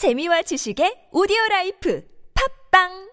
재미와 지식의 오디오 라이프. 팝빵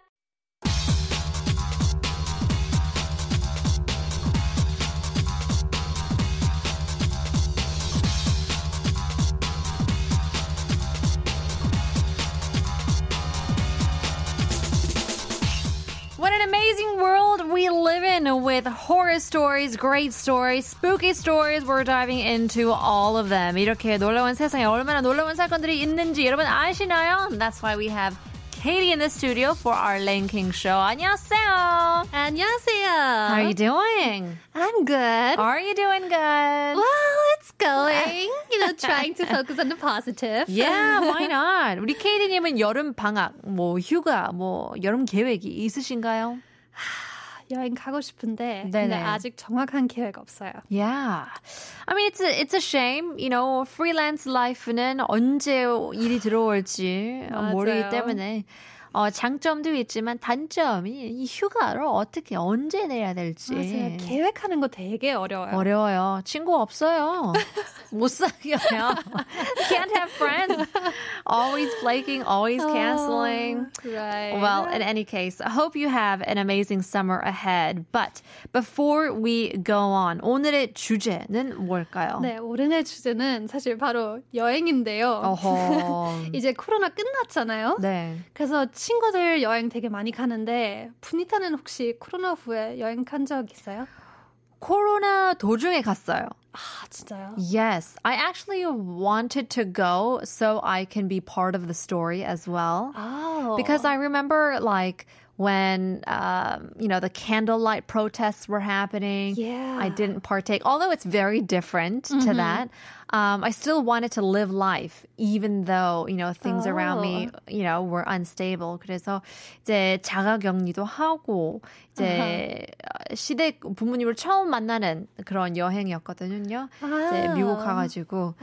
we live in with horror stories, great stories, spooky stories. We're diving into all of them. 이렇게 놀라운 세상에 얼마나 놀라운 사건들이 있는지 여러분 아시나요? That's why we have Katie in the studio for our ranking show. 안녕하세요. 안녕하세요. How are you doing? I'm good. Are you doing good? Well, it's going. you know, trying to focus on the positive. Yeah, why not? 우리 Katie님은 여름 방학, 뭐 휴가, 뭐 여름 계획이 있으신가요? 여행 가고 싶은데 네네. 근데 아직 정확한 계획 없어요. Yeah. I mean, it's a, it's a shame. You know, freelance life는 언제 일이 들어올지. 모르기 때문에 어, 장점도 있지만 단점이 이 휴가를 어떻게 언제 내야 될지 맞아요. 계획하는 거 되게 어려워요. 어려워요. 친구 없어요. 못 사귀어요. Can't have friends. Always flaking, always canceling. Oh, right. Well, in any case, I hope you have an amazing summer ahead. But before we go on, 오늘의 주제는 뭘까요? 네, 오늘의 주제는 사실 바로 여행인데요. 이제 코로나 끝났잖아요. 네. 그래서 친구들 여행 되게 많이 가는데 분이타는 혹시 코로나 후에 여행 간 적 있어요? 코로나 도중에 갔어요. 아, 진짜요? Yes, I actually wanted to go so I can be part of the story as well. Oh. Because I remember like when um, you know the candlelight protests were happening. Yeah. I didn't partake, although it's very different to that. Um, I still wanted to live life, even though you know things around me, you know, were unstable. 그래서 이제 자가격리도 하고 이제 어, 시댁 부모님을 처음 만나는 그런 여행이었거든요. 이제 아. 미국 가가지고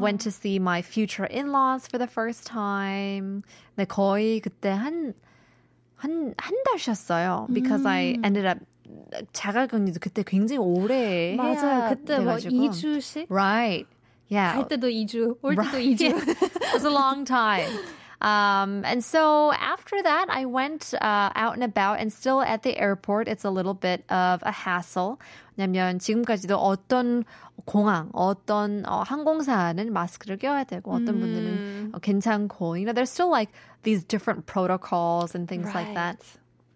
went to see my future in-laws for the first time. 네, 거의 그때 한 한 한달 쉬었어요. Because I ended up 자가격리도 그때 굉장히 오래 맞아요. 그때 뭐 돼가지고. 2주씩 Right. Yeah. 갈 때도 2주, 올 때도 Right. 2주. it was a long time. Um, and so after that, I went uh, out and about, and still at the airport, it's a little bit of a hassle. 왜냐면 지금까지도 어떤 공항, 어떤 어, 항공사는 마스크를 껴야 되고 어떤 분들은 어, 괜찮고, you know, there's still like these different protocols and things like that.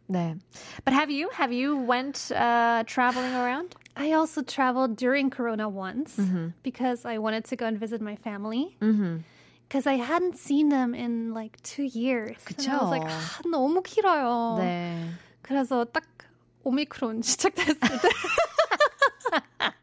네. But have you have you went uh, traveling around? I also traveled during Corona once because I wanted to go and visit my family. Because I hadn't seen them in like two years. And I was like, 그쵸. 아, 너무 길어요. 네. 그래서 딱 오미크론 시작됐을 때.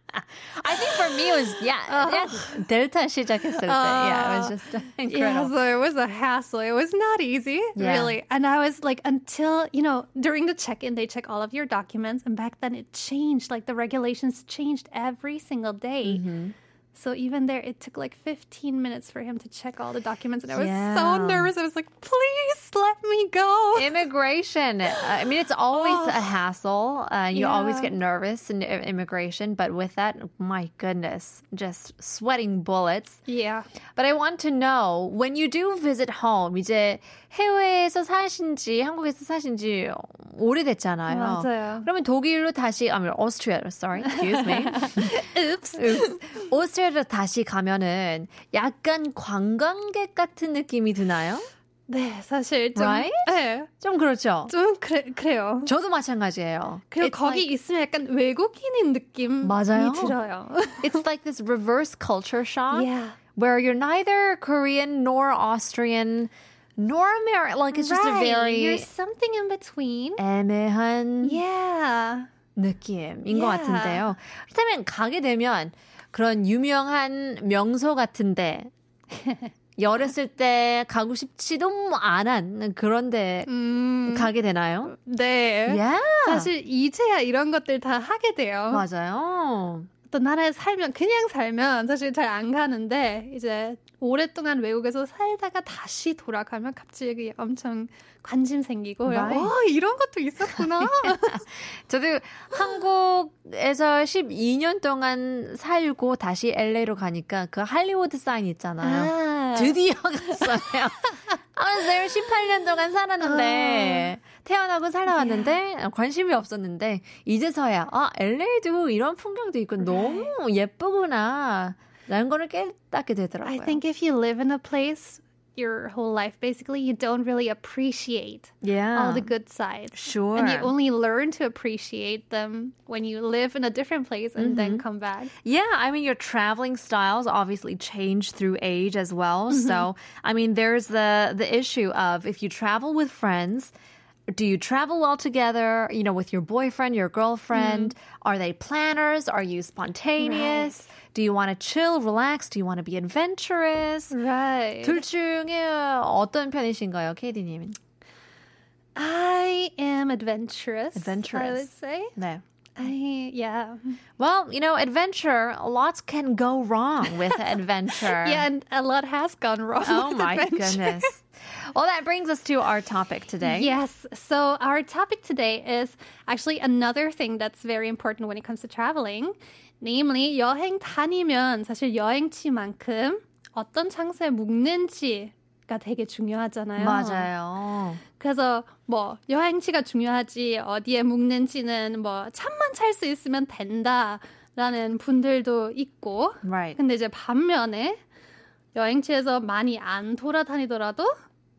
I think for me it was yeah, yeah 델타 시작했을 때 yeah it was just Yeah, incredible. so it was a hassle. It was not easy, Yeah. really. And I was like, until, you know, during the check in, they check all of your documents. And back then it changed. Like the regulations changed every single day. Mm-hmm. So even there, it took like 15 minutes for him to check all the documents. And I was Yeah. so nervous. I was like, please let me go. Immigration. uh, I mean, it's always a hassle. Uh, you always Yeah. get nervous in i- immigration, but with that, my goodness, just sweating bullets. yeah. But I want to know when you do visit home, 이제 해외에서 사신지 한국에서 사신지 오래됐잖아요. 맞아요. 그러면 독일로 다시, I mean, Austria, sorry, excuse me. Oops. 오스트리아로 다시 가면은 약간 관광객 같은 느낌이 드나요? 네, 사실 좀. Right? 네, 좀 그렇죠. 좀 그래, 그래요. 저도 마찬가지예요. 그리고 It's 거기 like, 있으면 약간 외국인인 느낌이 맞아요. 들어요. it's like this reverse culture shock Yeah. where you're neither Korean nor Austrian nor American. Like it's just a Right. very You're something in between. 애매한 Yeah. 느낌인 것 Yeah. 같은데요. 그렇다면 가게 되면 그런 유명한 명소 같은데 어렸을 때 가고 싶지도 않은 그런데 음, 가게 되나요? 네. Yeah. 사실 이제야 이런 것들 다 하게 돼요. 맞아요. 또 나라에 살면 그냥 살면 사실 잘 안 가는데 이제 오랫동안 외국에서 살다가 다시 돌아가면 갑자기 엄청 관심 생기고 Right. 어 이런 것도 있었구나. 저도 한국에서 12년 동안 살고 다시 LA로 가니까 그 할리우드 사인 있잖아요. 아. 드디어 갔어요. was there 18년 동안 살았는데 태어나고 살아왔는데 관심이 없었는데 이제서야 아 LA도 이런 풍경도 있고 너무 예쁘구나 라는 거를 깨닫게 되더라고요. I think if you live in a place your whole life, basically, you don't really appreciate yeah. all the good sides. Sure. And you only learn to appreciate them when you live in a different place and then come back. Yeah, I mean your traveling styles obviously change through age as well. So, I mean there's the the issue of if you travel with friends, do you travel well together, you know, with your boyfriend, your girlfriend? Are they planners? Are you spontaneous? Do you want to chill, relax? Do you want to be adventurous? Right. 둘 중에 어떤 편이신가요, KD 님은? I am adventurous. I Adventurous. would say. 네. I yeah. Well, you know, adventure, lots can go wrong with adventure. Yeah, and a lot has gone wrong. Oh with my adventure. goodness. Well, that brings us to our topic today. Yes. So our topic today is actually another thing that's very important when it comes to traveling. Namely, 여행 다니면 사실 여행지만큼 어떤 장소에 묵는지 가 되게 중요하잖아요. 맞아요. 그래서 뭐 여행지가 중요하지 어디에 묵는지는 뭐 잠만 잘수 있으면 된다라는 분들도 있고 Right. 근데 이제 반면에 여행지에서 많이 안 돌아다니더라도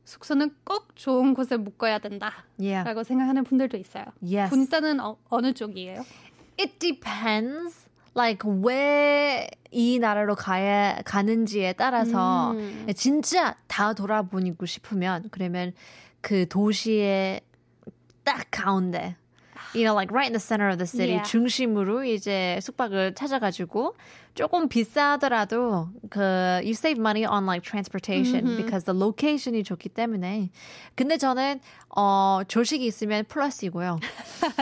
숙소는 꼭 좋은 곳에 묵어야 된다라고 Yeah. 생각하는 분들도 있어요. Yes. 분단은 어, 어느 쪽이에요? It depends. Like 왜 이 나라로 가야 가는지에 따라서 음. 진짜 다 돌아보고 싶으면 그러면 그 도시의 딱 가운데 you know, like right in the center of the city Yeah. 중심으로 이제 숙박을 찾아가지고 조금 비싸더라도 그 you save money on like transportation because the location이 좋기 때문에 근데 저는 어 조식이 있으면 플러스이고요.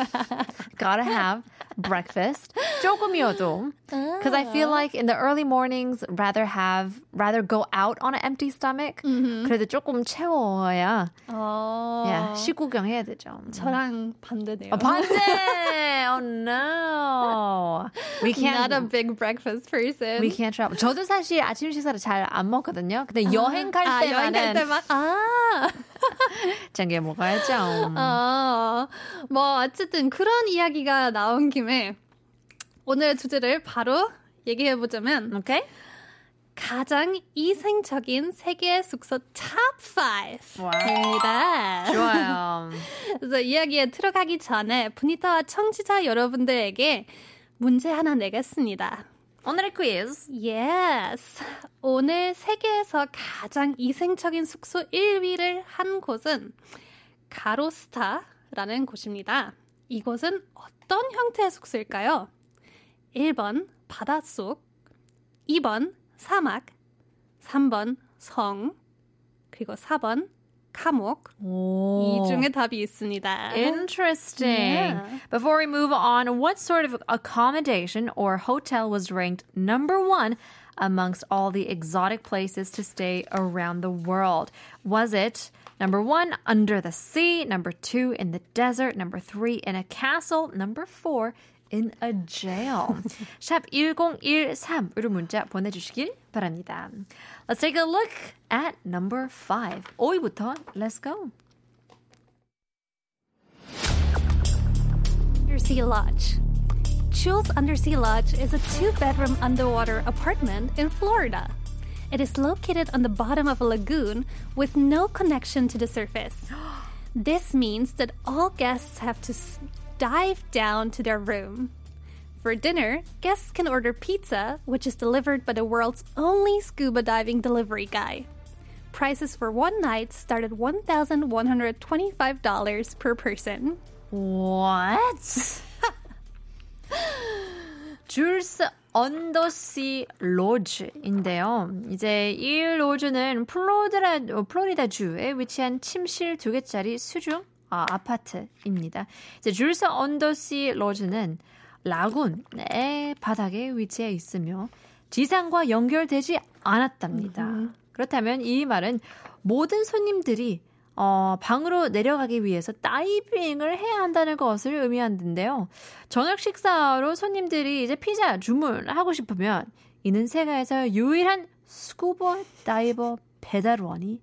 Gotta have breakfast 조금이어도 because I feel like in the early mornings rather have rather go out on an empty stomach 그래도 조금 채워야 어, yeah, 시구경 해야 되죠. 저랑 반대네요. 아, 반대! Oh no. We can't. Not a big breakfast person. We can't travel. 저도 사실 아침 식사를 잘 안 먹거든요. 근데 여행 갈 아, 여행 갈 때만 아. 챙겨 먹어야죠. 어, 뭐 어쨌든 그런 이야기가 나온 김에 오늘의 주제를 바로 얘기해 보자면 오케이? 가장 이생적인 세계 숙소 와. 탑5입니다. 좋아요. 그래서 이야기에 들어가기 전에 분이타와 청취자 여러분들에게 문제 하나 내겠습니다. 오늘의 퀴즈. Yes. 오늘 세계에서 가장 이생적인 숙소 1위를 한 곳은 가로스타라는 곳입니다. 이곳은 어떤 형태의 숙소일까요? 1번 바닷속, 2번 사막, 3번 성, 그리고 4번 감옥. 오. 이 중에 답이 있습니다. Interesting. Yeah. Before we move on, what sort of accommodation or hotel was ranked number one amongst all the exotic places to stay around the world? Was it number one, under the sea, number two, in the desert, number three, in a castle, number four, in a jail? 샵 1013으로 문자 보내주시길 바랍니다. Let's take a look at number five. 5위부터 let's go. Undersea Lodge. Jules Undersea Lodge is a two bedroom underwater apartment in Florida. It is located on the bottom of a lagoon with no connection to the surface. This means that all guests have to s- dive down to their room. For dinner, guests can order pizza, which is delivered by the world's only scuba diving delivery guy. Prices for one night start at $1,125 per person. What? 줄스 언더시 로즈인데요. 이제 이 로즈는 플로리다, 어, 플로리다주에 위치한 침실 두 개짜리 수중 아, 아파트입니다. 이제 줄스 언더시 로즈는 라군의 바닥에 위치해 있으며 지상과 연결되지 않았답니다. 그렇다면 이 말은 모든 손님들이 어, 방으로 내려가기 위해서 다이빙을 해야 한다는 것을 의미하는데요. 저녁 식사로 손님들이 이제 피자 주문하고 싶으면 이는 세계에서 유일한 스쿠버 다이버 배달원이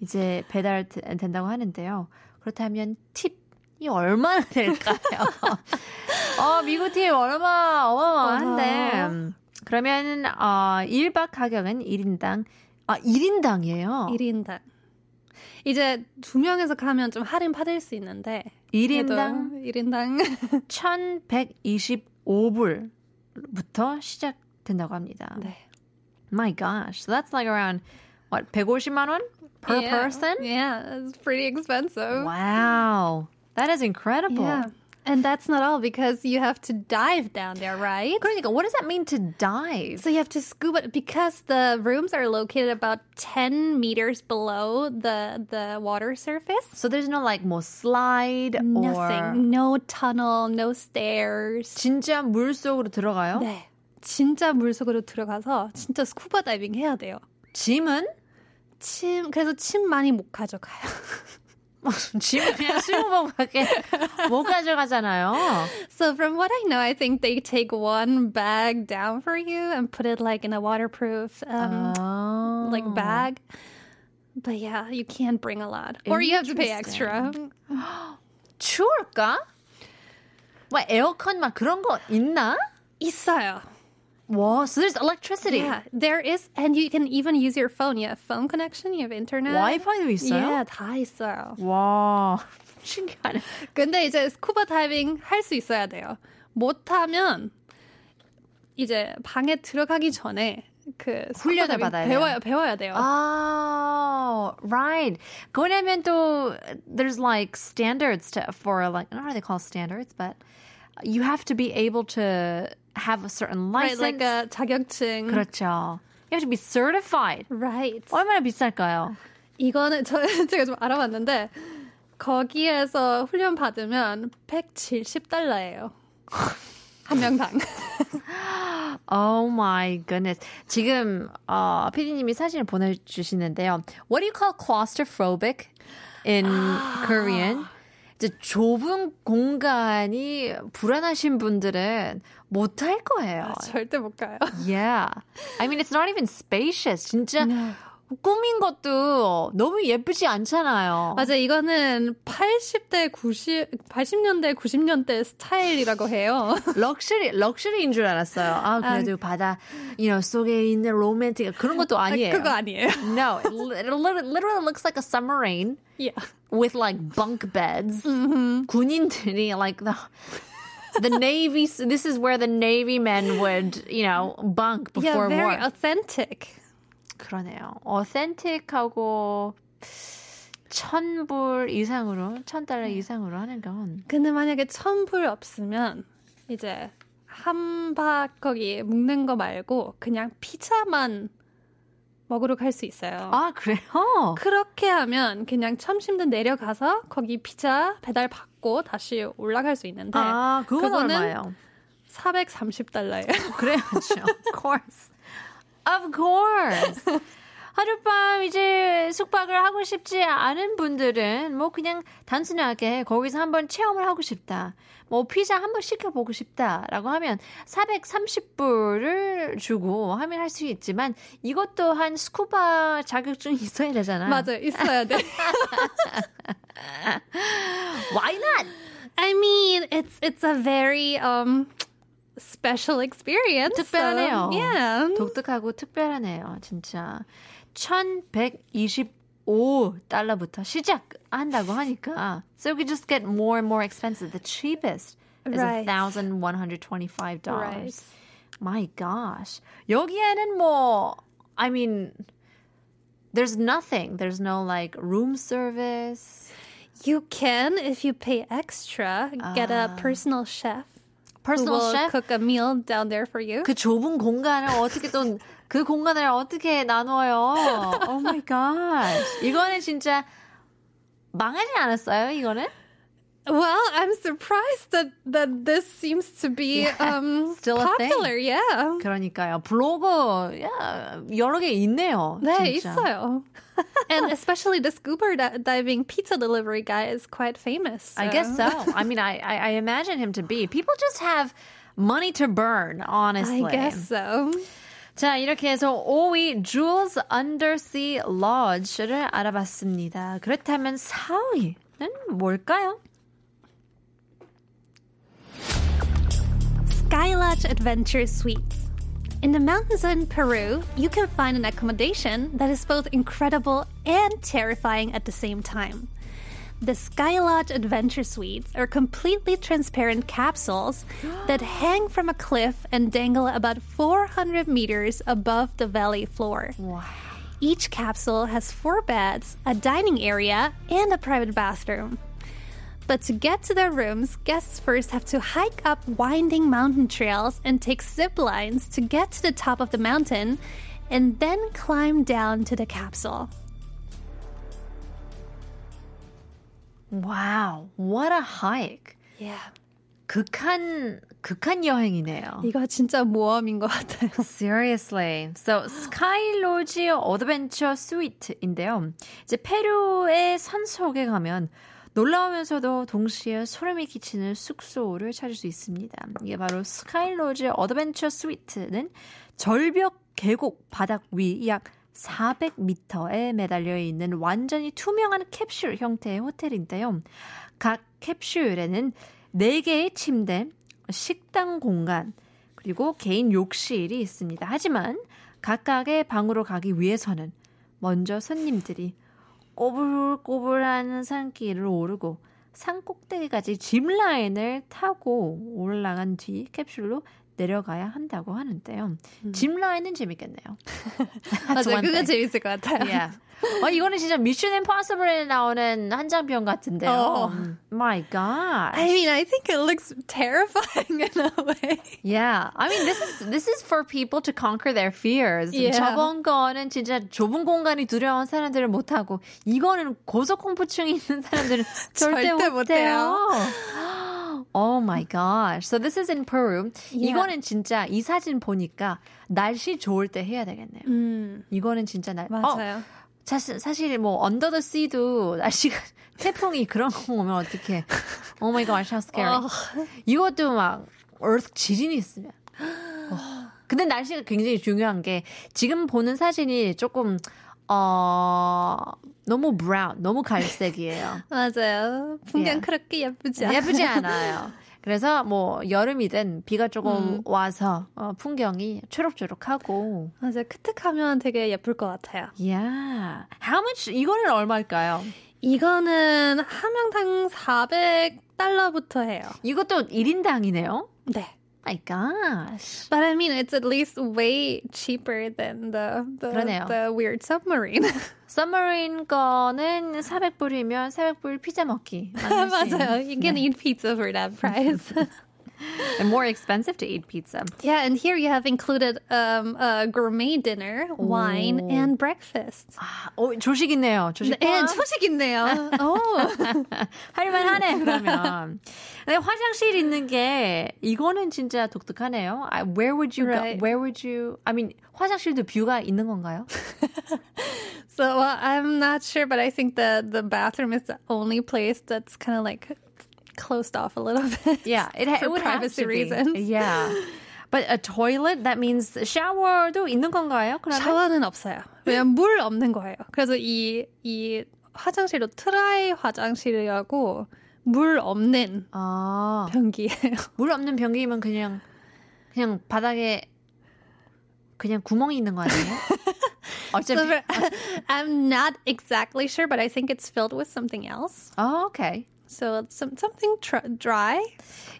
이제 배달 되- 된다고 하는데요. 그렇다면 팁이 얼마나 될까요? 어, 미국 팁 얼마 어마어마한데. 그러면 어, 1박 가격은 1인당 아, 1인당이에요. 1인당. 이제 두 명에서 가면 좀 할인 받을 수 있는데 1인당 1인당 1125불부터 시작된다고 합니다. 네. My gosh. So that's like around what 150만 원 per yeah. person? Yeah, it's pretty expensive. Wow. That is incredible. Yeah. And that's not all because you have to dive down there, right? 그러니까 what does that mean to dive? So you have to scuba because the rooms are located about 10 meters below the the water surface. So there's no like more slide or Nothing. No tunnel, no stairs. 진짜 물 속으로 들어가요? 네. 진짜 물속으로 들어가서 진짜 스쿠버 다이빙 해야 돼요. 짐은 침 그래서 침 많이 못 가져가요. 짐은 그냥 수영복밖에 못 가져가잖아요. So from what I know, I think they take one bag down for you and put it like in a waterproof um, 어. like bag. But yeah, you can't bring a lot, or you have to pay extra. 추울까? 뭐 에어컨 막 그런 거 있나? 있어요. 와, so there's electricity. Yeah, there is, and you can even use your phone. You have phone connection, you have internet. 와이파이도 있어요? Yeah, 다 있어요. 와, 신기하네. 근데 이제 스쿠버 다이빙 할 수 있어야 돼요. 못하면 이제 방에 들어가기 전에 그 스쿠버 훈련을 다이빙 받아야 배워야 배워야 돼요. Oh, right. 그러면 또 there's like standards to, for like I don't know how they call standards, but you have to be able to have a certain right, license. like a 자격증. 그렇죠. You have to be certified. Right. 얼마나 비쌀까요? 이거는 저 제가 좀 알아봤는데 거기에서 훈련 받으면 170달러예요. 한 명당. Oh my goodness. 지금 어, PD님이 사진을 보내주시는데요. What do you call claustrophobic in Korean? 이제 좁은 공간이 불안하신 분들은 못 할 거예요. 절대 못 가요. Yeah. I mean, it's not even spacious. 진짜 꾸민 것도 너무 예쁘지 않잖아요. 맞아, 이거는 80대, 90, 80년대, 90년대 스타일이라고 해요. 럭셔리, 럭셔리인 줄 알았어요. 아, 그래도 바다, you know, 속에 있는 로맨틱, 그런 것도 아니에요. 그거 아니에요. No, it, li- it literally, looks like a submarine Yeah. with like bunk beds. 군인들이 like the the navy. This is where the navy men would, you know, bunk Yeah, before very war. authentic. 그러네요. 어센틱하고 천불 이상으로, 천 달러 이상으로 하는 건 근데 만약에 천불 없으면 이제 한박 거기 묵는 거 말고 그냥 피자만 먹으러 갈 수 있어요. 아 그래요? 그렇게 하면 그냥 점심때 내려가서 거기 피자 배달 받고 다시 올라갈 수 있는데 아 그건 얼마예요? 430달러예요. 그래야죠. Of course. Of course. 하룻밤 이제 숙박을 하고 싶지 않은 분들은 뭐 그냥 단순하게 거기서 한번 체험을 하고 싶다. 뭐 피자 한번 시켜보고 싶다라고 하면 430불을 주고 하면 할 수 있지만 이것 또한 스쿠바 자격증이 있어야 되잖아요. 맞아요. 있어야 돼. Why not? I mean, it's it's a very um special experience. 특별하네요. So, yeah. 독특하고 특별하네요, 진짜. 1125달러부터 시작한다고 하니까. So we just get more and more expensive. The cheapest is Right. $1,125. Right. My gosh. 여기에는 뭐, I mean, there's nothing. There's no like room service. You can, if you pay extra, get a personal chef. Personal chef? cook a meal down there for you. 그 좁은 공간을 어떻게 또, 그 공간을 어떻게 나눠요? Oh my gosh. 이거는 진짜 망하지 않았어요, 이거는? Well, I'm surprised that that this seems to be um still a thing. popular. Yeah. 그러니까요. 블로그, 야, 여러 개 있네요. 네, 진짜. 있어요. and especially the scuba di- diving pizza delivery guy is quite famous. I guess so. I mean, I, I, I imagine him to be. People just have money to burn, honestly. I guess so. 자, 이렇게 해서 5위 Jules Undersea Lodge를 알아봤습니다. 그렇다면 4위는 뭘까요? Sky Lodge Adventure Suites. In the mountains in Peru, you can find an accommodation that is both incredible and terrifying at the same time. The Sky Lodge Adventure Suites are completely transparent capsules that hang from a cliff and dangle about 400 meters above the valley floor. Wow. Each capsule has four beds, a dining area, and a private bathroom. But to get to their rooms, guests first have to hike up winding mountain trails and take zip lines to get to the top of the mountain and then climb down to the capsule. Wow, what a hike. Yeah. 극한 극한 여행이네요. 이거 진짜 모험인 것 같아요. Seriously. So Sky Lodge Adventure Suite인데요. 이제 페루의 산 속에 가면 놀라우면서도 동시에 소름이 끼치는 숙소를 찾을 수 있습니다. 이게 바로 Lodge Adventure Suite는 절벽 계곡 바닥 위 약 400m에 매달려 있는 완전히 투명한 캡슐 형태의 호텔인데요. 각 캡슐에는 4개의 침대, 식당 공간, 그리고 개인 욕실이 있습니다. 하지만 각각의 방으로 가기 위해서는 먼저 손님들이 꼬불꼬불한 산길을 오르고 산 꼭대기까지 짚라인을 타고 올라간 뒤 캡슐로 내려가야 한다고 하는데요. 짚라인은 재밌겠네요. 맞아요. 그거. 재밌을 것 같아요. Yeah. 어, 이거는 진짜 미션 임파서블에 나오는 한장편 같은데요. 어. My God. I mean, I think it looks terrifying in a way. Yeah. I mean, this is this is for people to conquer their fears. Yeah. 저번 거는 진짜 좁은 공간이 두려운 사람들은 못 하고 이거는 고소 공포증이 있는 사람들은 절대 절대 못 해요. 못해요. Oh my gosh. So this is in Peru. Yeah. 이거는 진짜 이 사진 보니까 날씨 좋을 때 해야 되겠네요. 음, 이거는 진짜 날 맞아요. 어, 사실 사실 뭐 언더 더 씨도 날씨가 태풍이 그런 거 오면 어떡해. Oh my gosh, how scary. 어. 이것도 막 earth 지진이 있으면. 어. 근데 날씨가 굉장히 중요한 게 지금 보는 사진이 조금 어 너무 브라운, 너무 갈색이에요. 맞아요. 풍경 Yeah. 그렇게 예쁘지 않아요. 예쁘지 않아요. 그래서 뭐 여름이든 비가 조금 와서 어, 풍경이 초록초록하고 맞아요. 크특하면 되게 예쁠 것 같아요. Yeah. How much 이거는 얼마일까요? 이거는 한 명당 400달러부터 해요. 이것도 1인당이네요. 네. My gosh. But I mean, it's at least way cheaper than the the, 그러네요. the weird submarine. 서머린 거는 400불이면 400불 피자 먹기. 맞아요. You can eat pizza for that price. And more expensive to eat pizza. yeah, and here you have included um, a gourmet dinner, wine, 오. and breakfast. 아, 어, 조식 있네요. 조식 네, 포함? 조식 있네요. 오. 할만하네 그러면. 근데 화장실 있는 게 이거는 진짜 독특하네요. I- Where would you Right. go? Where would you? I mean 화장실도 뷰가 있는 건가요? So well, I'm not sure, but I think the the bathroom is the only place that's kind of like closed off a little bit. Yeah, it, ha- For it would have privacy to be. reasons. Yeah. But a toilet that means 샤워도 있는 건가요? 그러면 샤워는 없어요. 왜냐면 물 없는 거예요. 그래서 이, 이 화장실도 트라이 화장실이라고 물 없는 아, 변기예요. 물 없는 변기면 그냥 그냥 바닥에 그냥 구멍이 있는 거 아니에요? 어차피. I'm not exactly sure, but I think it's filled with something else. 아, 오케이. So some, something tr- dry.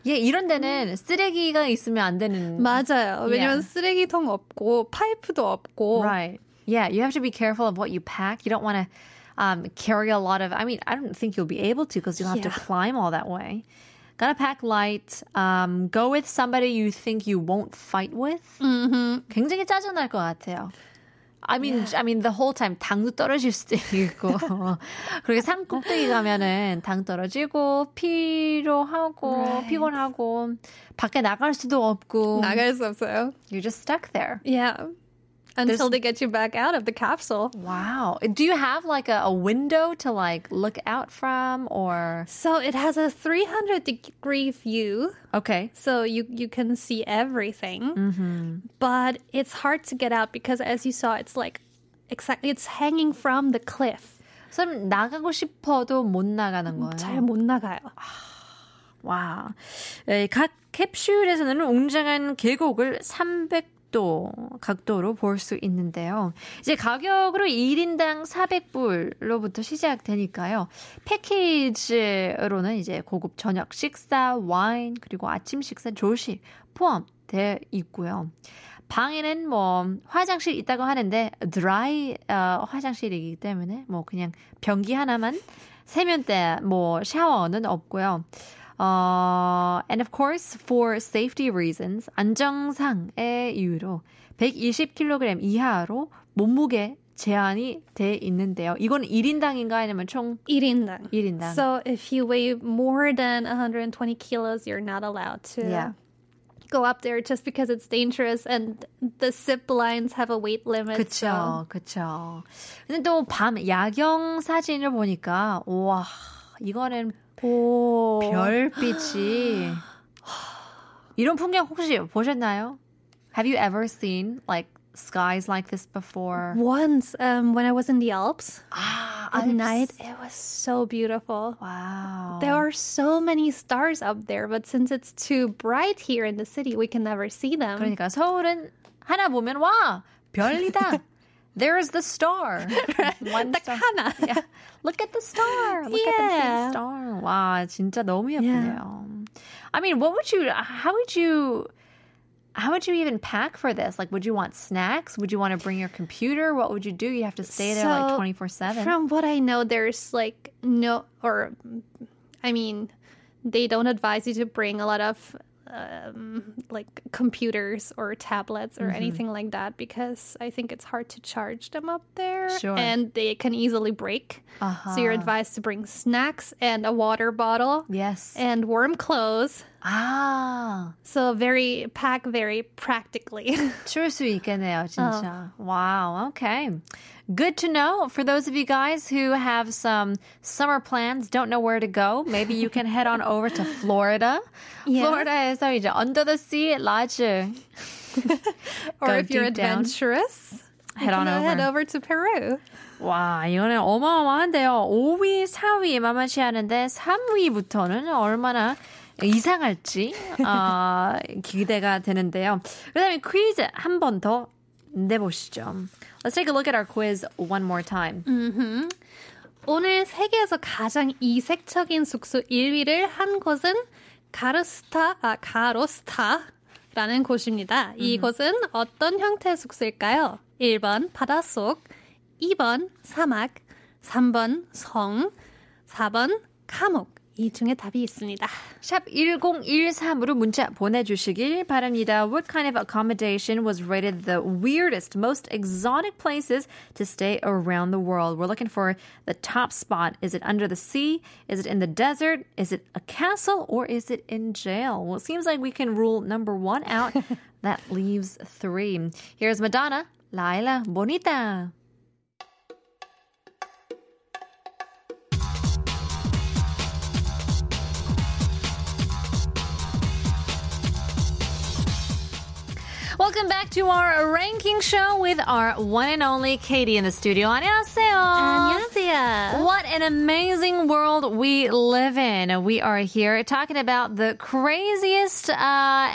예, 이런 데는 쓰레기가 있으면 안 되는. 맞아요. 왜냐면 yeah. 쓰레기통 없고 파이프도 없고. Right. Yeah, you have to be careful of what you pack. You don't want to um, carry a lot of. I mean, I don't think you'll be able to because you'll have yeah. to climb all that way. Gotta pack light. Um, go with somebody you think you won't fight with. Mm-hmm. 굉장히 짜증날 것 같아요. I mean, I mean, the whole time 당도 떨어질 수도 있고. 그리고 산 꼭대기 가면은 당 떨어지고, 피로하고, Right. 피곤하고, 밖에 나갈 수도 없고. 나갈 수 없어요. You're just stuck there. Yeah. until they get you back out of the capsule. Wow. Do you have like a, a window to like look out from or So it has a 300 degree view. okay. So you, you can see everything. Mm-hmm. But it's hard to get out because as you saw, it's like exactly, it's hanging from the cliff. 그럼 나가고 싶어도 못 나가는 거예요. 잘 못 나가요. 와. 에, 각 캡슐에서는 웅장한 계곡을 300 도 각도로 볼 수 있는데요. 이제 가격으로 1인당 400불로부터 시작되니까요. 패키지로는 이제 고급 저녁 식사, 와인, 그리고 아침 식사, 조식 포함되어 있고요. 방에는 뭐 화장실 있다고 하는데 드라이 어, 화장실이기 때문에 뭐 그냥 변기 하나만 세면대 뭐 샤워는 없고요. 어, and of course for safety reasons 안정상의 이유로 120kg 이하로 몸무게 제한이 돼 있는데요. 이건 1인당인가 아니면 총 1인당. 1인당? So if you weigh more than 120 kilos, you're not allowed to Yeah. go up there just because it's dangerous and the zip lines have a weight limit. 그쵸, so- 그쵸. 근데 또 밤 야경 사진을 보니까 와 이거는 오. 별빛이 이런 풍경 혹시 보셨나요? Have you ever seen like skies like this before? Once, um, when I was in the Alps 아, at night, it was so beautiful. Wow. There are so many stars up there, but since it's too bright here in the city, we can never see them. 그러니까 서울은 하나 보면 와 별이다. There's the star. One star. 하나. Yeah. Look at the star. Look at them Yeah. seeing star. 와, 진짜 너무 예쁘네요. I mean, what would you how would you how would you even pack for this? Like would you want snacks? Would you want to bring your computer? What would you do? You have to stay there like So, 24/7. From what I know, there's like no, or I mean, they don't advise you to bring a lot of um, like computers or tablets Mm-hmm. or anything like that because I think it's hard to charge them up there Sure. and they can easily break. So you're Uh-huh. advised to bring snacks and a water bottle yes. and warm clothes. 아. So very pack very practically. 추울 수 있겠네요, 진짜. Wow, okay. Good to know for those of you guys who have some summer plans, don't know where to go. Maybe you can head on over to Florida. Yeah. Florida에서 이제 under the sea lodge. or Go if you're deep down. adventurous, you Head on can head over. over to Peru. 와, 이거는 어마어마한데요. 5위, 4위 만만치 않은데 3위부터는 얼마나 이상할지 어, 기대가 되는데요. 그다음에 퀴즈 한 번 더 내보시죠. Let's take a look at our quiz one more time. 오늘 세계에서 가장 이색적인 숙소 1위를 한 곳은 가르스타, 아, 가로스타라는 곳입니다. 이곳은 어떤 형태의 숙소일까요? 1번 바닷속, 2번 사막, 3번 성, 4번 감옥. 이 중에 답이 있습니다. 샵 1013으로 문자 보내주시길 바랍니다. What kind of accommodation was rated the weirdest, most exotic places to stay around the world? We're looking for the top spot. Is it under the sea? Is it in the desert? Is it a castle? Or is it in jail? Well, it seems like we can rule number one out. that leaves three. Here's Madonna, La Isla Bonita. Welcome back to our ranking show with our one and only Katie in the studio. 안녕하세요. 안녕하세요. What an amazing world we live in. We are here talking about the craziest uh,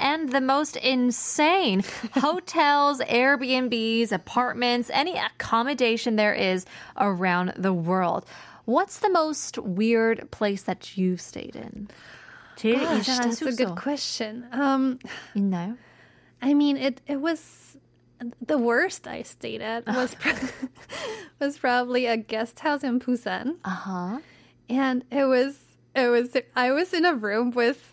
and the most insane hotels, Airbnbs, apartments, any accommodation there is around the world. What's the most weird place that you've stayed in? 제일 Gosh, 이상한 that's a 숙소 good question. Um, 있나요? I mean, it it was the worst I stayed at was pro- was probably a guest house in Busan, Uh-huh. and it was it was I was in a room with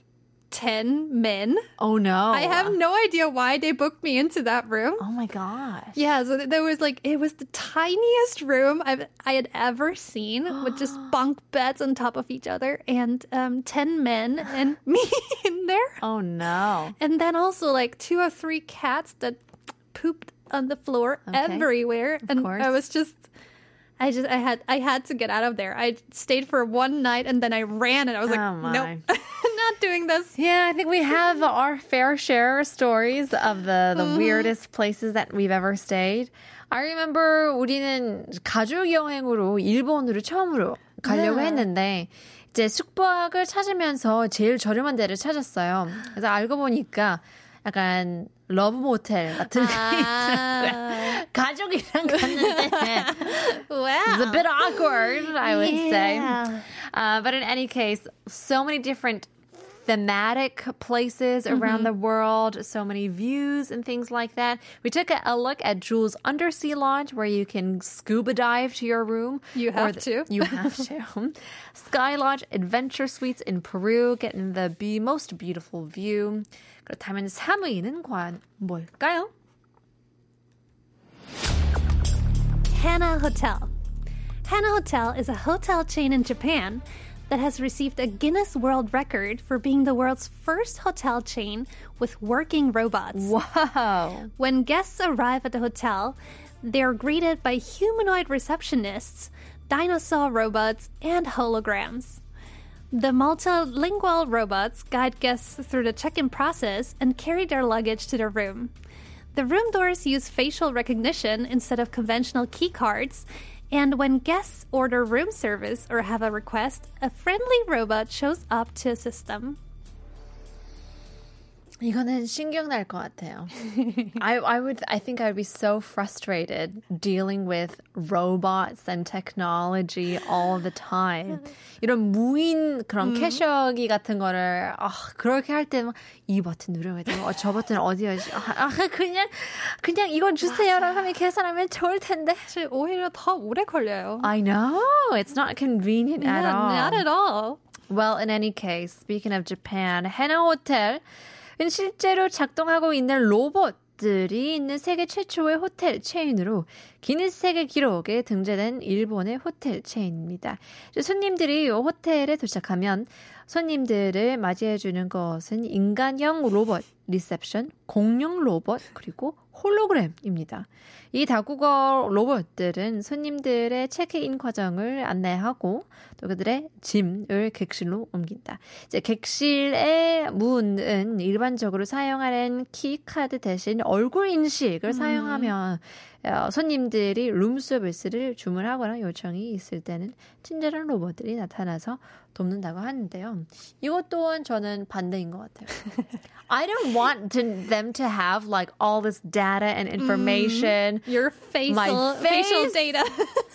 ten men. Oh no. I have no idea why they booked me into that room. Oh my gosh. Yeah, so there was like it was the tiniest room I've I had ever seen with just bunk beds on top of each other and um ten men and me in there. Oh no. And then also like two or three cats that pooped on the floor Okay. everywhere, and course. I was just. I just I had I had to get out of there. I stayed for one night and then I ran and I was like, Oh, my. nope, not doing this. Yeah, I think we have our fair share of stories of the, the weirdest places that we've ever stayed. I remember 우리는 가족 여행으로 일본으로 처음으로 가려고 네. 했는데 이제 숙박을 찾으면서 제일 저렴한 데를 찾았어요. 그래서 알고 보니까 약간 러브 모텔 같은 게 아, 가족이랑 갔는데 It's a wow. bit awkward, I would say. Yeah. Uh, but in any case, so many different thematic places around mm-hmm. the world, so many views and things like that. We took a, a, look at Jules' undersea Lodge, where you can scuba dive to your room. You have the, to. You have to. Sky Lodge Adventure Suites in Peru, getting the be most beautiful view. 그렇다면 3위는 과연 뭘까요? Henn na Hotel. Henn na Hotel is a hotel chain in Japan that has received a Guinness World Record for being the world's first hotel chain with working robots. Wow. When guests arrive at the hotel, they are greeted by humanoid receptionists, dinosaur robots, and holograms. The multilingual robots guide guests through the check in process and carry their luggage to their room. The room doors use facial recognition instead of conventional key cards, and when guests order room service or have a request, a friendly robot shows up to assist them. 이거는 신경 날 같아요. I, I would, I think I'd be so frustrated dealing with robots and technology all the time. 이런 무인 그런 음. 캐셔기 같은 거를 아, 그렇게 할 때 이 버튼 누르면 되고 어, 저 버튼 어디야? 아, 아, 그냥 그냥 이건 주세요라고 하면 계산하면 좋을 텐데. 오히려 더 오래 걸려요. I know. It's not convenient yeah, at all. Not at all. Well, in any case, speaking of Japan, Henn na Hotel. 실제로 작동하고 있는 로봇 들이 있는 세계 최초의 호텔 체인으로 기네스 세계 기록에 등재된 일본의 호텔 체인입니다. 손님들이 이 호텔에 도착하면 손님들을 맞이해주는 것은 인간형 로봇 리셉션, 공룡 로봇, 그리고 홀로그램입니다. 이 다국어 로봇들은 손님들의 체크인 과정을 안내하고 또 그들의 짐을 객실로 옮긴다. 이제 객실의 문은 일반적으로 사용하는 키 카드 대신 얼굴 인식을 사용하면 어, 손님들이 룸서비스를 주문하거나 요청이 있을 때는 친절한 로봇들이 나타나서 돕는다고 하는데요. 이것 또한 저는 반대인 것 같아요. I don't want to, them to have like all this data and information. Your facial, My facial face? data.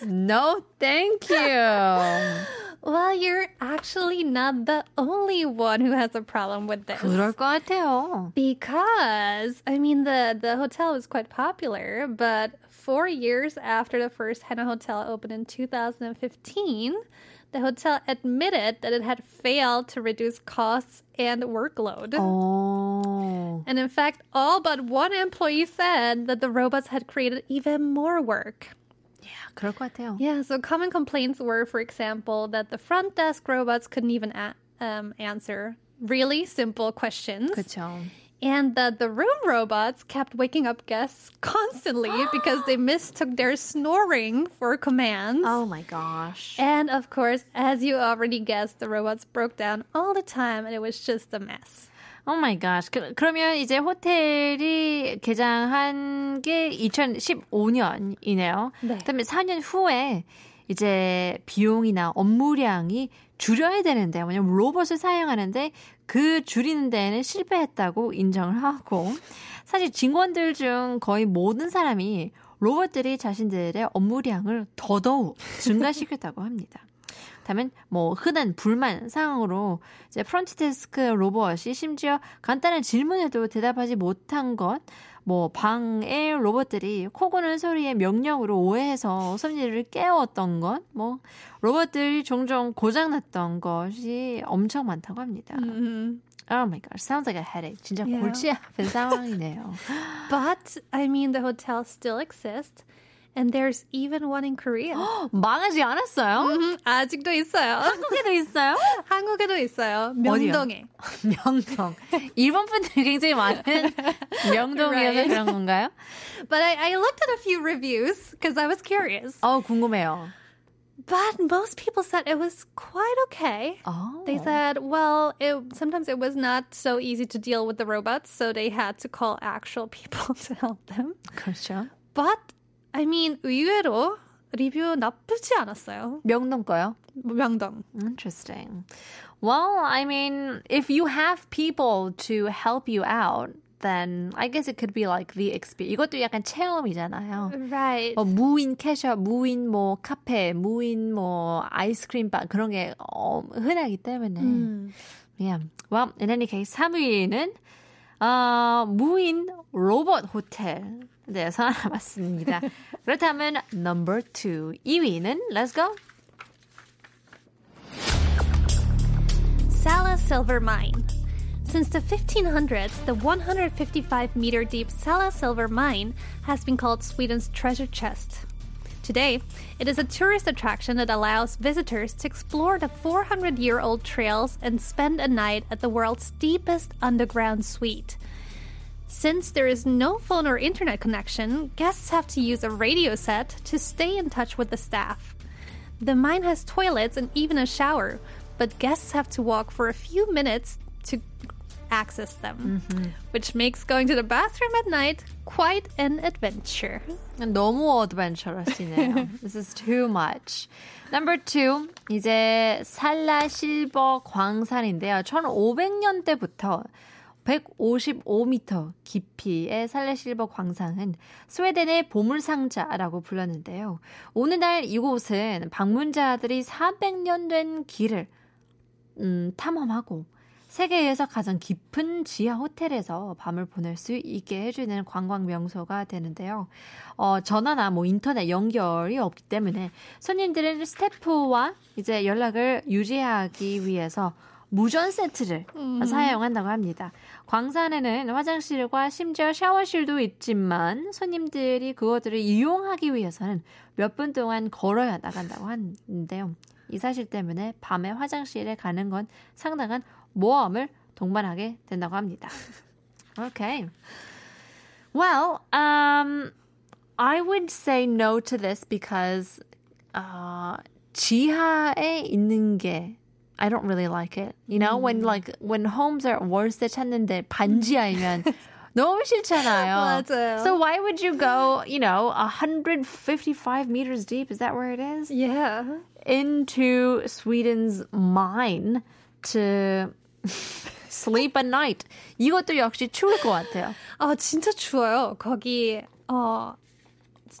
No, thank you. Well, you're actually not the only one who has a problem with this. 그럴 것 같아요. Because I mean the the hotel was quite popular, but 4 years after the first Henn na Hotel opened in 2015, the hotel admitted that it had failed to reduce costs and workload. Oh. And in fact, all but one employee said that the robots had created even more work. 그럴 것 같아요. Yeah, so common complaints were, for example, that the front desk robots couldn't even a- um, answer really simple questions. 그렇죠. And that the room robots kept waking up guests constantly because they mistook their snoring for commands. Oh my gosh. And of course, as you already guessed, the robots broke down all the time and it was just a mess. Oh my gosh. 그, 그러면 이제 호텔이 개장한 게 2015년이네요. 네. 그다음에 4년 후에 이제 비용이나 업무량이 줄여야 되는데 왜냐면 로봇을 사용하는데 그 줄이는 데에는 실패했다고 인정을 하고 사실 직원들 중 거의 모든 사람이 로봇들이 자신들의 업무량을 더더욱 증가시켰다고 합니다. 다음은 뭐 흔한 불만 상황으로 이제 프론트 데스크 로봇이 심지어 간단한 질문에도 대답하지 못한 것, 뭐 방의 로봇들이 코 고는 소리의 명령으로 오해해서 손님들을 깨웠던 것, 뭐 로봇들이 종종 고장났던 것이 엄청 많다고 합니다. Oh my gosh, sounds like a headache. 진짜 Yeah. 골치 아픈 상황이네요. But I mean, the hotel still exists. And there's even one in Korea. 망하지 않았어요? 음, 아직도 있어요. 한국에도 있어요? 한국에도 있어요. 명동에. 명동. 일본 분들이 굉장히 많은 명동이어서 Right. 그런 건가요? But I, I looked at a few reviews because I was curious. 어, 궁금해요. But most people said it was quite okay. 어. They said, well, it, sometimes it was not so easy to deal with the robots, so they had to call actual people to help them. 그렇죠. But, I mean, 의외로 리뷰 나쁘지 않았어요. 명동 거요? 명동. Interesting. Well, I mean, if you have people to help you out, then I guess it could be like the experience. 이것도 약간 체험이잖아요. Right. 뭐 무인 캐셔, 무인 뭐 카페, 무인 뭐 아이스크림 바 그런 게 어, 흔하기 때문에. Yeah. Well, in any case, 3위는 어, 무인 로봇 호텔. 대해서 알아봤습니다. 그렇다면 number 2, 2위는 let's go. Sala Silver Mine. Since the 1500s, the 155 meter deep Sala Silver Mine has been called Sweden's treasure chest. Today, it is a tourist attraction that allows visitors to explore the 400 year old trails and spend a night at the world's deepest underground suite. Since there is no phone or internet connection, guests have to use a radio set to stay in touch with the staff. The mine has toilets and even a shower, but guests have to walk for a few minutes to access them, which makes going to the bathroom at night quite an adventure. 너무 어드벤처러시네요. This is too much. Number two, 이제 살라 실버 광산인데요. 1500년대부터 155m 깊이의 살라 실버 광산은 스웨덴의 보물상자라고 불렀는데요. 오늘날 이곳은 방문자들이 400년 된 길을 음, 탐험하고 세계에서 가장 깊은 지하 호텔에서 밤을 보낼 수 있게 해주는 관광 명소가 되는데요. 어, 전화나 뭐 인터넷 연결이 없기 때문에 손님들은 스태프와 이제 연락을 유지하기 위해서 무전 세트를 사용한다고 합니다. 광산에는 화장실과 심지어 샤워실도 있지만 손님들이 그것들을 이용하기 위해서는 몇 분 동안 걸어야 나간다고 하는데요. 이 사실 때문에 밤에 화장실에 가는 건 상당한 모험을 동반하게 된다고 합니다. Okay. Well, um, I would say no to this because uh, 지하에 있는 게 I don't really like it. You know, when like when homes are 월세 찾는데 반지하이면 너무 싫잖아요. 맞아요. So why would you go, you know, 155 meters deep? Is that where it is? Yeah. into Sweden's mine to sleep at night. 이것도 역시 추울 것 같아요. 아, 진짜 추워요. 거기, 어,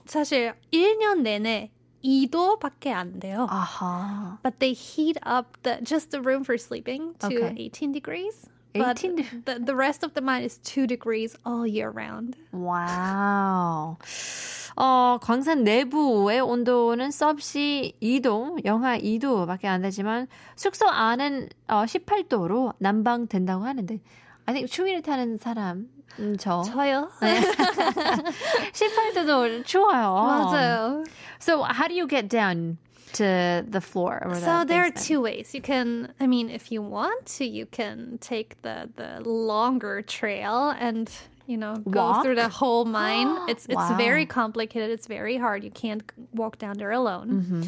사실 1년 내내 2도밖에 안 돼요. 아하. But they heat up the just the room for sleeping to Okay. 18 degrees. But 18 de- the, the rest of the mine is 2 degrees all year round. 와우. 어, 광산 내부의 온도는 섭씨 2도, 영하 2도밖에 안 되지만 숙소 안은 어, 18도로 난방된다고 하는데 I think 추위를 타는 사람 음, 저 저요? 18도도 추워요. 맞아요. So how do you get down to the floor? Or So the there are basement? two ways. You can, I mean, if you want to, you can take the the longer trail and you know go Walk? through the whole mine. It's it's Wow. very complicated. It's very hard. You can't walk down there alone. Mm-hmm.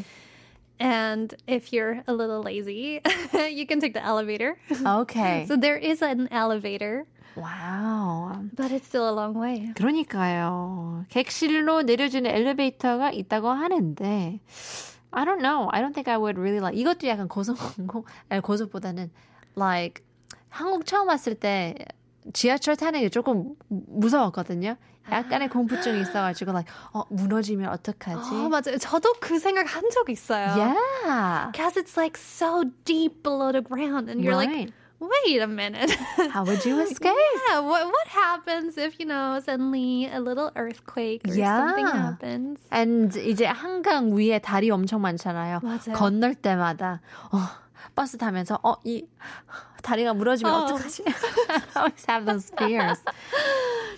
And if you're a little lazy, you can take the elevator. Okay. so there is an elevator, wow. but it's still a long way. 그러니까요. 객실로 내려주는 엘리베이터가 있다고 하는데 I don't know. I don't think I would really like. 이것도 약간 고소공고 아니 고소보다는 like 한국 처음 왔을 때 지하철 타는 게 조금 무서웠거든요. 약간의 공포증이 있어가지고 like 어 무너지면 어떡하지? 어, 맞아요. 저도 그 생각 한 적 있어요. yeah. Because it's like so deep below the ground, and you're Right. like, wait a minute. How would you escape? Yeah, what what happens if you know suddenly a little earthquake or something Yeah. happens? And 이제 한강 위에 다리 엄청 많잖아요. 맞아요. 건널 때마다 어, 버스 타면서 어 이 다리가 무너지면 어. 어. 떡하지 I always have those fears.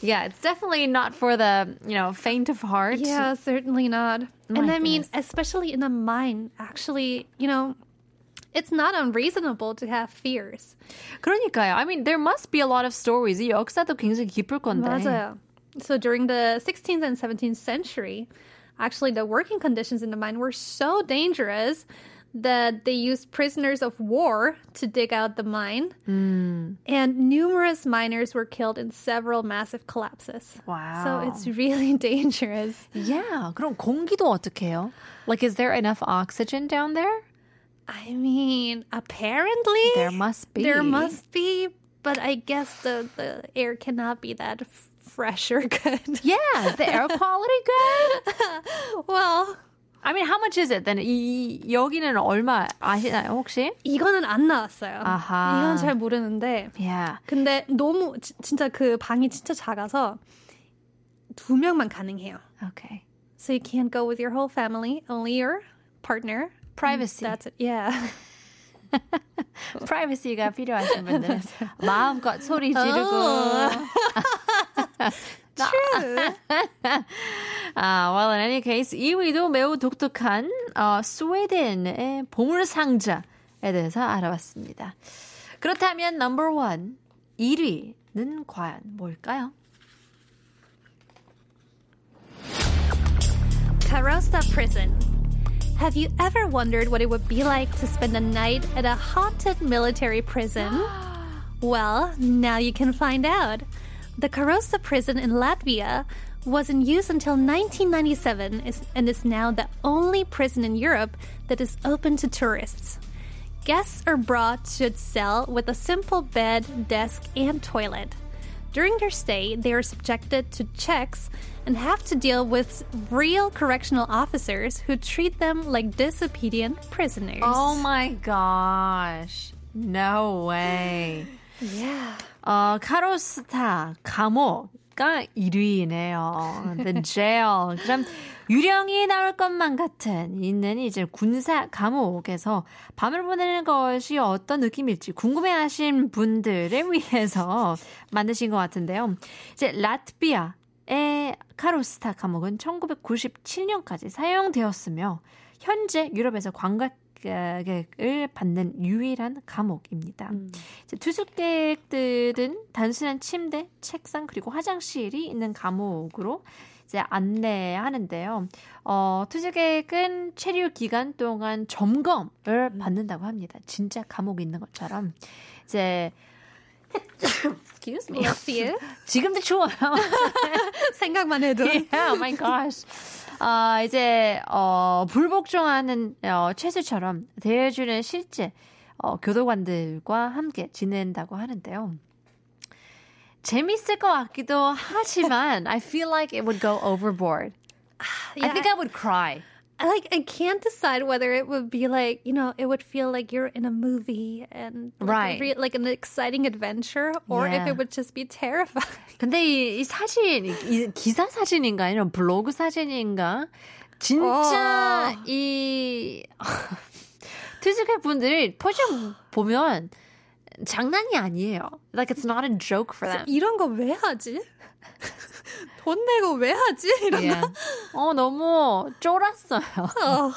yeah, it's definitely not for the, you know, faint of heart. Yeah, certainly not. My and I mean, goodness. especially in the mine, actually, you know, it's not unreasonable to have fears. 그러니까요. I mean, there must be a lot of stories. 이 역사도 굉장히 깊을 건데. 맞아요. So during the 16th and 17th century, actually the working conditions in the mine were so dangerous that they used prisoners of war to dig out the mine. And numerous miners were killed in several massive collapses. Wow. So it's really dangerous. Yeah. 그럼 공기도 어떻게 해요? Like, is there enough oxygen down there? I mean, apparently There must be. There must be, but I guess the, the air cannot be that f- fresh or good. Yeah. Is the air quality good? well, I mean, how much is it then? 이, 여기는 얼마 아시나요, 혹시? 이거는 안 나왔어요. 아하. 이건 잘 모르는데. Yeah. 근데 너무 지- 진짜 그 방이 진짜 작아서 두 명만 가능해요. Okay. So you can't go with your whole family, only your partner. Privacy. That's it. Yeah. 프라이버시가 필요하신 분들은 마음껏 소리 지르고 True. 아, well, in any case, 2위도 매우 독특한 어, 스웨덴의 보물 상자에 대해서 알아봤습니다. 그렇다면 number one, 1위는 과연 뭘까요? Karosta Prison. Have you ever wondered what it would be like to spend a night at a haunted military prison? well, now you can find out. The Karosta prison in Latvia was in use until 1997 and is now the only prison in Europe that is open to tourists. Guests are brought to its cell with a simple bed, desk, and toilet. During their stay, they are subjected to checks and have to deal with real correctional officers who treat them like disobedient prisoners. Oh my gosh. No way. yeah. 어, 카로스타 감옥 가 1위네요. The jail. 그럼 유령이 나올 것만 같은 있는 이제 군사 감옥에서 밤을 보내는 것이 어떤 느낌일지 궁금해하신 분들을 위해서 만드신 것 같은데요. 이제 라트비아의 카로스타 감옥은 1997년까지 사용되었으며 현재 유럽에서 관광 객을 받는 유일한 감옥입니다. 이제 투숙객들은 단순한 침대, 책상 그리고 화장실이 있는 감옥으로 이제 안내하는데요. 어, 투숙객은 체류 기간 동안 점검을 받는다고 합니다. 진짜 감옥에 있는 것처럼 이제 excuse me. 지금도 추워요. 생각만 해도. yeah, oh my gosh. 아, 이제, 어, 불복종하는, 어, 최수처럼 대해주는 실제, 어, 교도관들과 함께 지낸다고 하는데요. 재밌을 것 같기도 하지만, I feel like it would go overboard. I think I would cry. I like I can't decide whether it would be like you know it would feel like you're in a movie and like, a Right. re- like an exciting adventure, or if Yeah. it would just be terrifying. 근데 이, 이 사진, 이, 이 기사 사진인가, 아니면 블로그 사진인가, 진짜 어. 이, 투숙객 분들 표정 보면 장난이 아니에요. Like it's not a joke for them. 이런 거 왜 하지? 돈 내고 왜 하지? 이런 Yeah. 어, 너무 쫄았어요. 거.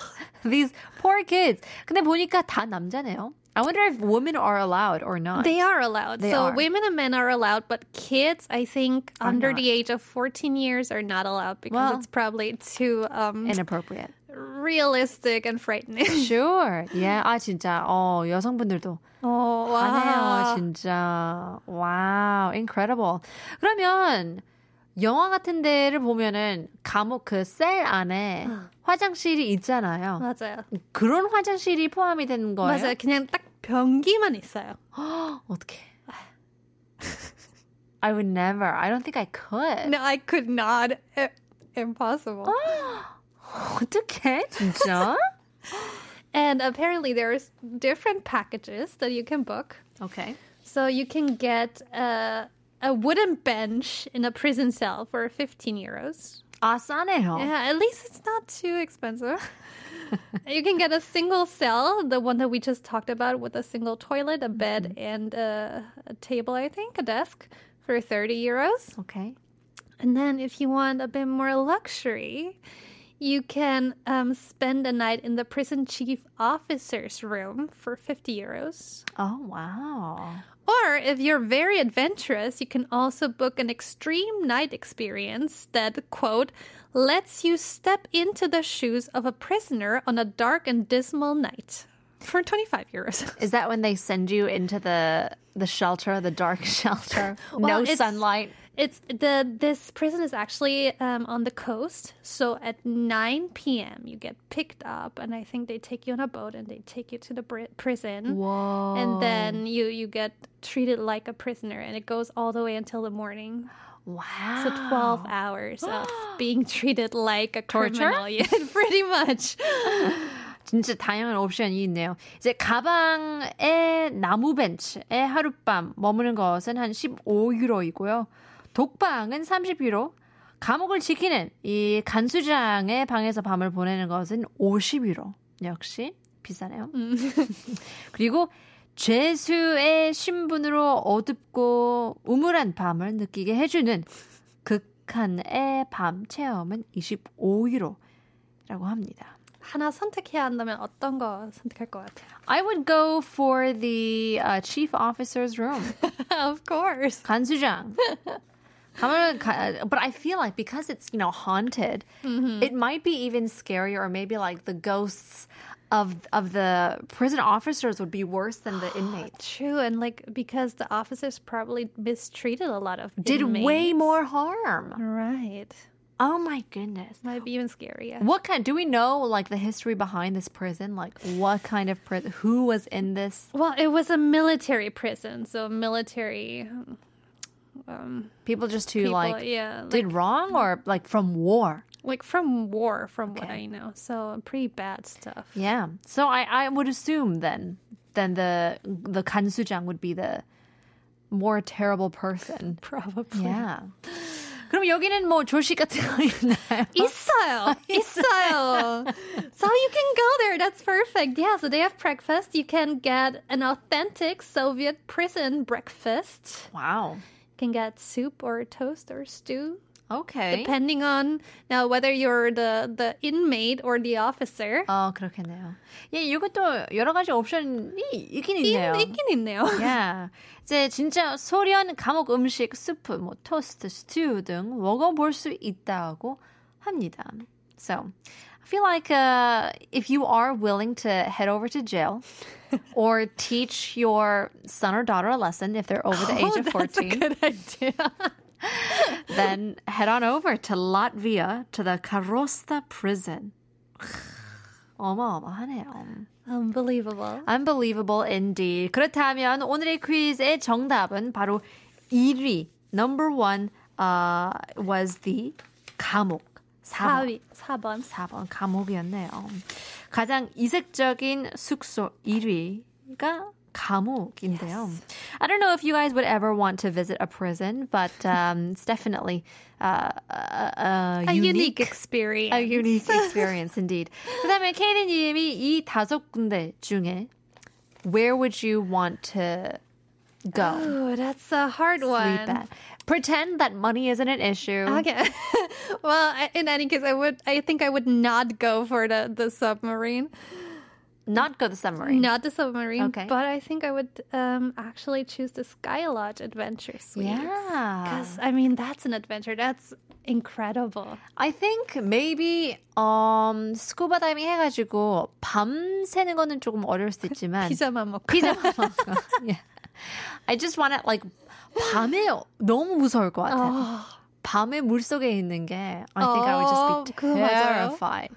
These poor kids. 근데 보니까 다 남자네요. I wonder if women are allowed or not. They are allowed. They so are. women and men are allowed, but kids, I think, Are under not. the age of 14 years are not allowed because Well- it's probably too um, Inappropriate. realistic and frightening. Sure. Yeah. 아, 진짜. 어, 여성분들도 어, 하네요, 진짜. 와우, incredible. 그러면 영화 같은 데를 보면은 감옥 그 셀 안에 화장실이 있잖아요. 맞아요. 그런 화장실이 포함이 되는 거예요? 맞아요. 그냥 딱 변기만 있어요. 어떻게? I would never. I don't think I could. No, I could not. I- Impossible. 어떻게? 진짜? And apparently, there's different packages that you can book. Okay. So you can get a, a wooden bench in a prison cell for 15 euros. 아, 싸네요. Yeah, at least it's not too expensive. you can get a single cell, the one that we just talked about, with a single toilet, a bed, and a, a table, I think, a desk, for 30 euros. Okay. And then if you want a bit more luxury, you can um, spend a night in the prison chief officer's room for 50 euros. Oh, wow. Or if you're very adventurous, you can also book an extreme night experience that, quote, lets you step into the shoes of a prisoner on a dark and dismal night for 25 euros. Is that when they send you into the the shelter, the dark shelter? no it's- sunlight. It's the this prison is actually um, on the coast. So at 9 p.m. you get picked up, and I think they take you on a boat and they take you to the prison. Whoa. And then you you get treated like a prisoner, and it goes all the way until the morning. wow. So 12 hours of being treated like a Torture? criminal. Yeah, pretty much. 진짜 다양한 옵션이 있네요. 이제 가방에 나무 벤츠에 하룻밤 머무는 것은 한 15유로이고요. 독방은 30유로. 감옥을 지키는 이 간수장의 방에서 밤을 보내는 것은 50유로. 역시 비싸네요. 그리고 죄수의 신분으로 어둡고 우물한 밤을 느끼게 해주는 극한의 밤 체험은 25유로라고 합니다. 하나 선택해야 한다면 어떤 거 선택할 것 같아요? I would go for the uh, chief officer's room. of course. 간수장. 가면은 가- but I feel like because it's you know haunted, it might be even scarier, or maybe like the ghosts of of the prison officers would be worse than the inmates. True, and like because the officers probably mistreated a lot of Did way inmates. more harm. Right. Oh my goodness. Might be even scarier. What kind? Do we know like the history behind this prison? Like what kind of prison? Who was in this? Well, it was a military prison, so military um, People just who people, like yeah, like, did wrong or like from war. like from war, from what I know. So pretty bad stuff. Yeah. So I, I would assume then then the the kansujang would be the more terrible person. Probably. Yeah. 그럼 여기는 뭐 조식 같은 거 있나요? 있어요. 있어요. so you can go there. That's perfect. Yeah, so they have breakfast. You can get an authentic Soviet prison breakfast. Wow. You can get soup or toast or stew. Okay. Depending on now whether you're the, the inmate or the officer. 어, 그렇겠네요. 예, 이것도 여러 가지 옵션이 있긴 있네요. 있, 있긴 있네요. Yeah. 이제 진짜 소련 감옥 음식, 스프, 뭐 토스트, 스튜 등 먹어볼 수 있다고 합니다. So, I feel like uh, if you are willing to head over to jail or teach your son or daughter a lesson if they're over the age of 14, Good idea. Then head on over to Latvia to the Karosta prison. 어마어마하네요. Unbelievable. Unbelievable indeed. 그렇다면 오늘의 퀴즈의 정답은 바로 1위, number one, uh, was the 감옥. 4번. 4위, 4번. 4번 감옥이었네요. 가장 이색적인 숙소 1위가 감옥인데요. I don't know if you guys would ever want to visit a prison, but um, it's definitely uh, a, a, A unique unique experience. A unique experience indeed. 그다음에 케이리님이 이 다섯 군데 중에 where would you want to go? Oh, that's a hard Sleep one. at. Pretend that money isn't an issue. Okay. well, I- in any case, I would. I think I would not go for the the submarine. Not go the submarine. Not the submarine. Okay. But I think I would um, actually choose the Sky Lodge Adventure Suite. Yeah. Because I mean, that's an adventure. That's incredible. I think maybe um 스쿠버 다이빙 해가지고 밤 새는 거는 조금 어려울 수도 있지만 피자만 먹고. 피자만 먹고. yeah. I just want to like 밤에 너무 무서울 것 같아요. 밤에 물 속에 있는 게 I think I would just be 어, 그거 맞아요. terrified.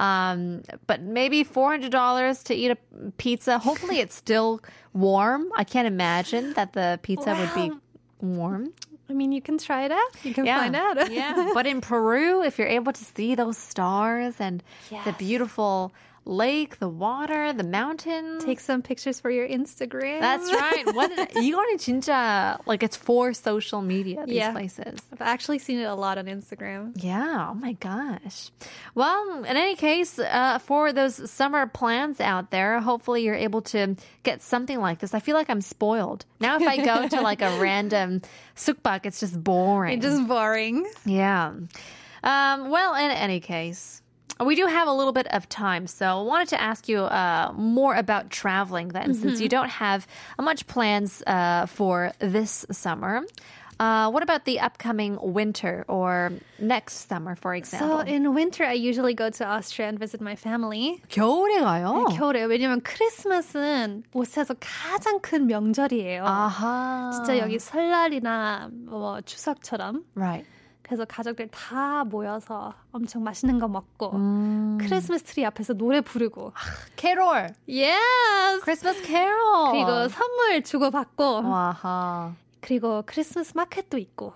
Um, but maybe four hundred dollars to eat a pizza. Hopefully, it's still warm. I can't imagine that the pizza would be warm. I mean, you can try it out. You can find out. yeah. But in Peru, if you're able to see those stars and the beautiful lake, the water, the mountains. Take some pictures for your Instagram. That's right. What 이거는 진짜 like it's for social media. These Yeah. places. I've actually seen it a lot on Instagram. Yeah. Oh my gosh. Well, in any case, uh, for those summer plans out there, hopefully you're able to get something like this. I feel like I'm spoiled now. If I go to like a random sukbak, it's just boring. It's just boring. Yeah. Um, well, in any case, we do have a little bit of time, so I wanted to ask you uh, more about traveling then, since you don't have uh, much plans uh, for this summer. Uh, what about the upcoming winter or next summer, for example? So in winter, I usually go to Austria and visit my family. 겨울에 가요? 겨울에 왜냐면 크리스마스는 옷에서 가장 큰 명절이에요. 아하. 진짜 여기 설날이나 뭐 추석처럼 Right. 그래서 가족들 다 모여서 엄청 맛있는 거 먹고 음. 크리스마스 트리 앞에서 노래 부르고 캐롤. yes Christmas Carol. 그리고 선물 주고 받고 아하. 그리고 크리스마스 마켓도 있고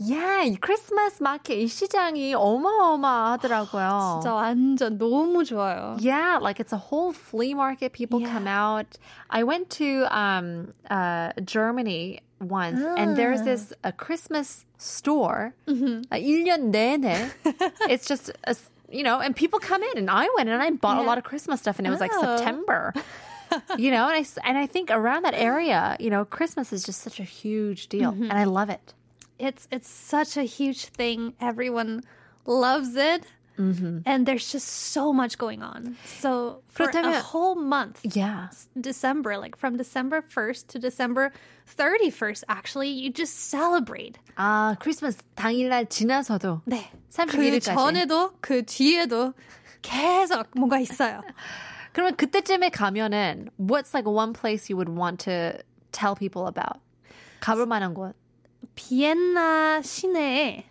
Yeah, 이 크리스마스 마켓 이 시장이 어마어마하더라고요. 진짜 완전 너무 좋아요. Yeah, like it's a whole flea market. People Yeah. come out. I went to um, uh, Germany once, and there's this a Christmas store. Mm-hmm. Uh, 1년 내내. it's just a, s- you know, and people come in, and I went and I bought a lot of Christmas stuff, and it was like Oh. September. you know, and I s- and I think around that area, you know, Christmas is just such a huge deal, Mm-hmm. and I love it. It's it's such a huge thing. Everyone loves it. And there's just so much going on. So for a 그렇다면- whole month, Yeah. December, like from December 1st to December 31st, actually, you just celebrate. 아, 크리스마스 당일날 지나서도 네. 그 31일까지. 전에도 그 뒤에도 계속 뭔가 있어요. 그러면 그때쯤에 가면은 what's like one place you would want to tell people about? 가볼 만한 곳. 비엔나 시내에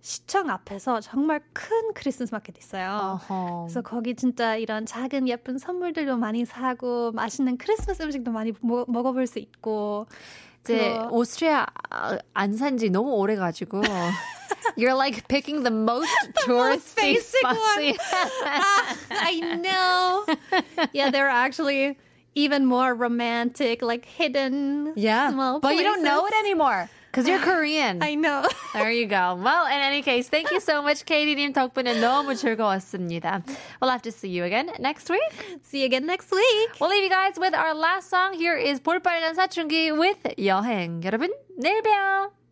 시청 앞에서 정말 큰 크리스마스 마켓 있어요. 어허. 그래서 거기 진짜 이런 작은 예쁜 선물들도 많이 사고 맛있는 크리스마스 음식도 많이 먹, 먹어볼 수 있고 이제 그리고- 오스트리아 안 산 지 너무 오래 가지고 You're like picking the most touristy spots. one. I know. yeah, there are actually even more romantic, like hidden yeah, but you don't know it places. anymore because you're Korean. I know. There you go. Well, in any case, thank you so much, Katie님 덕분에 너무 즐거웠습니다. We'll have to see you again next week. See you again next week. We'll leave you guys with our last song. Here is 볼빨간 사춘기 with 여행. 여러분, 내일 봬요.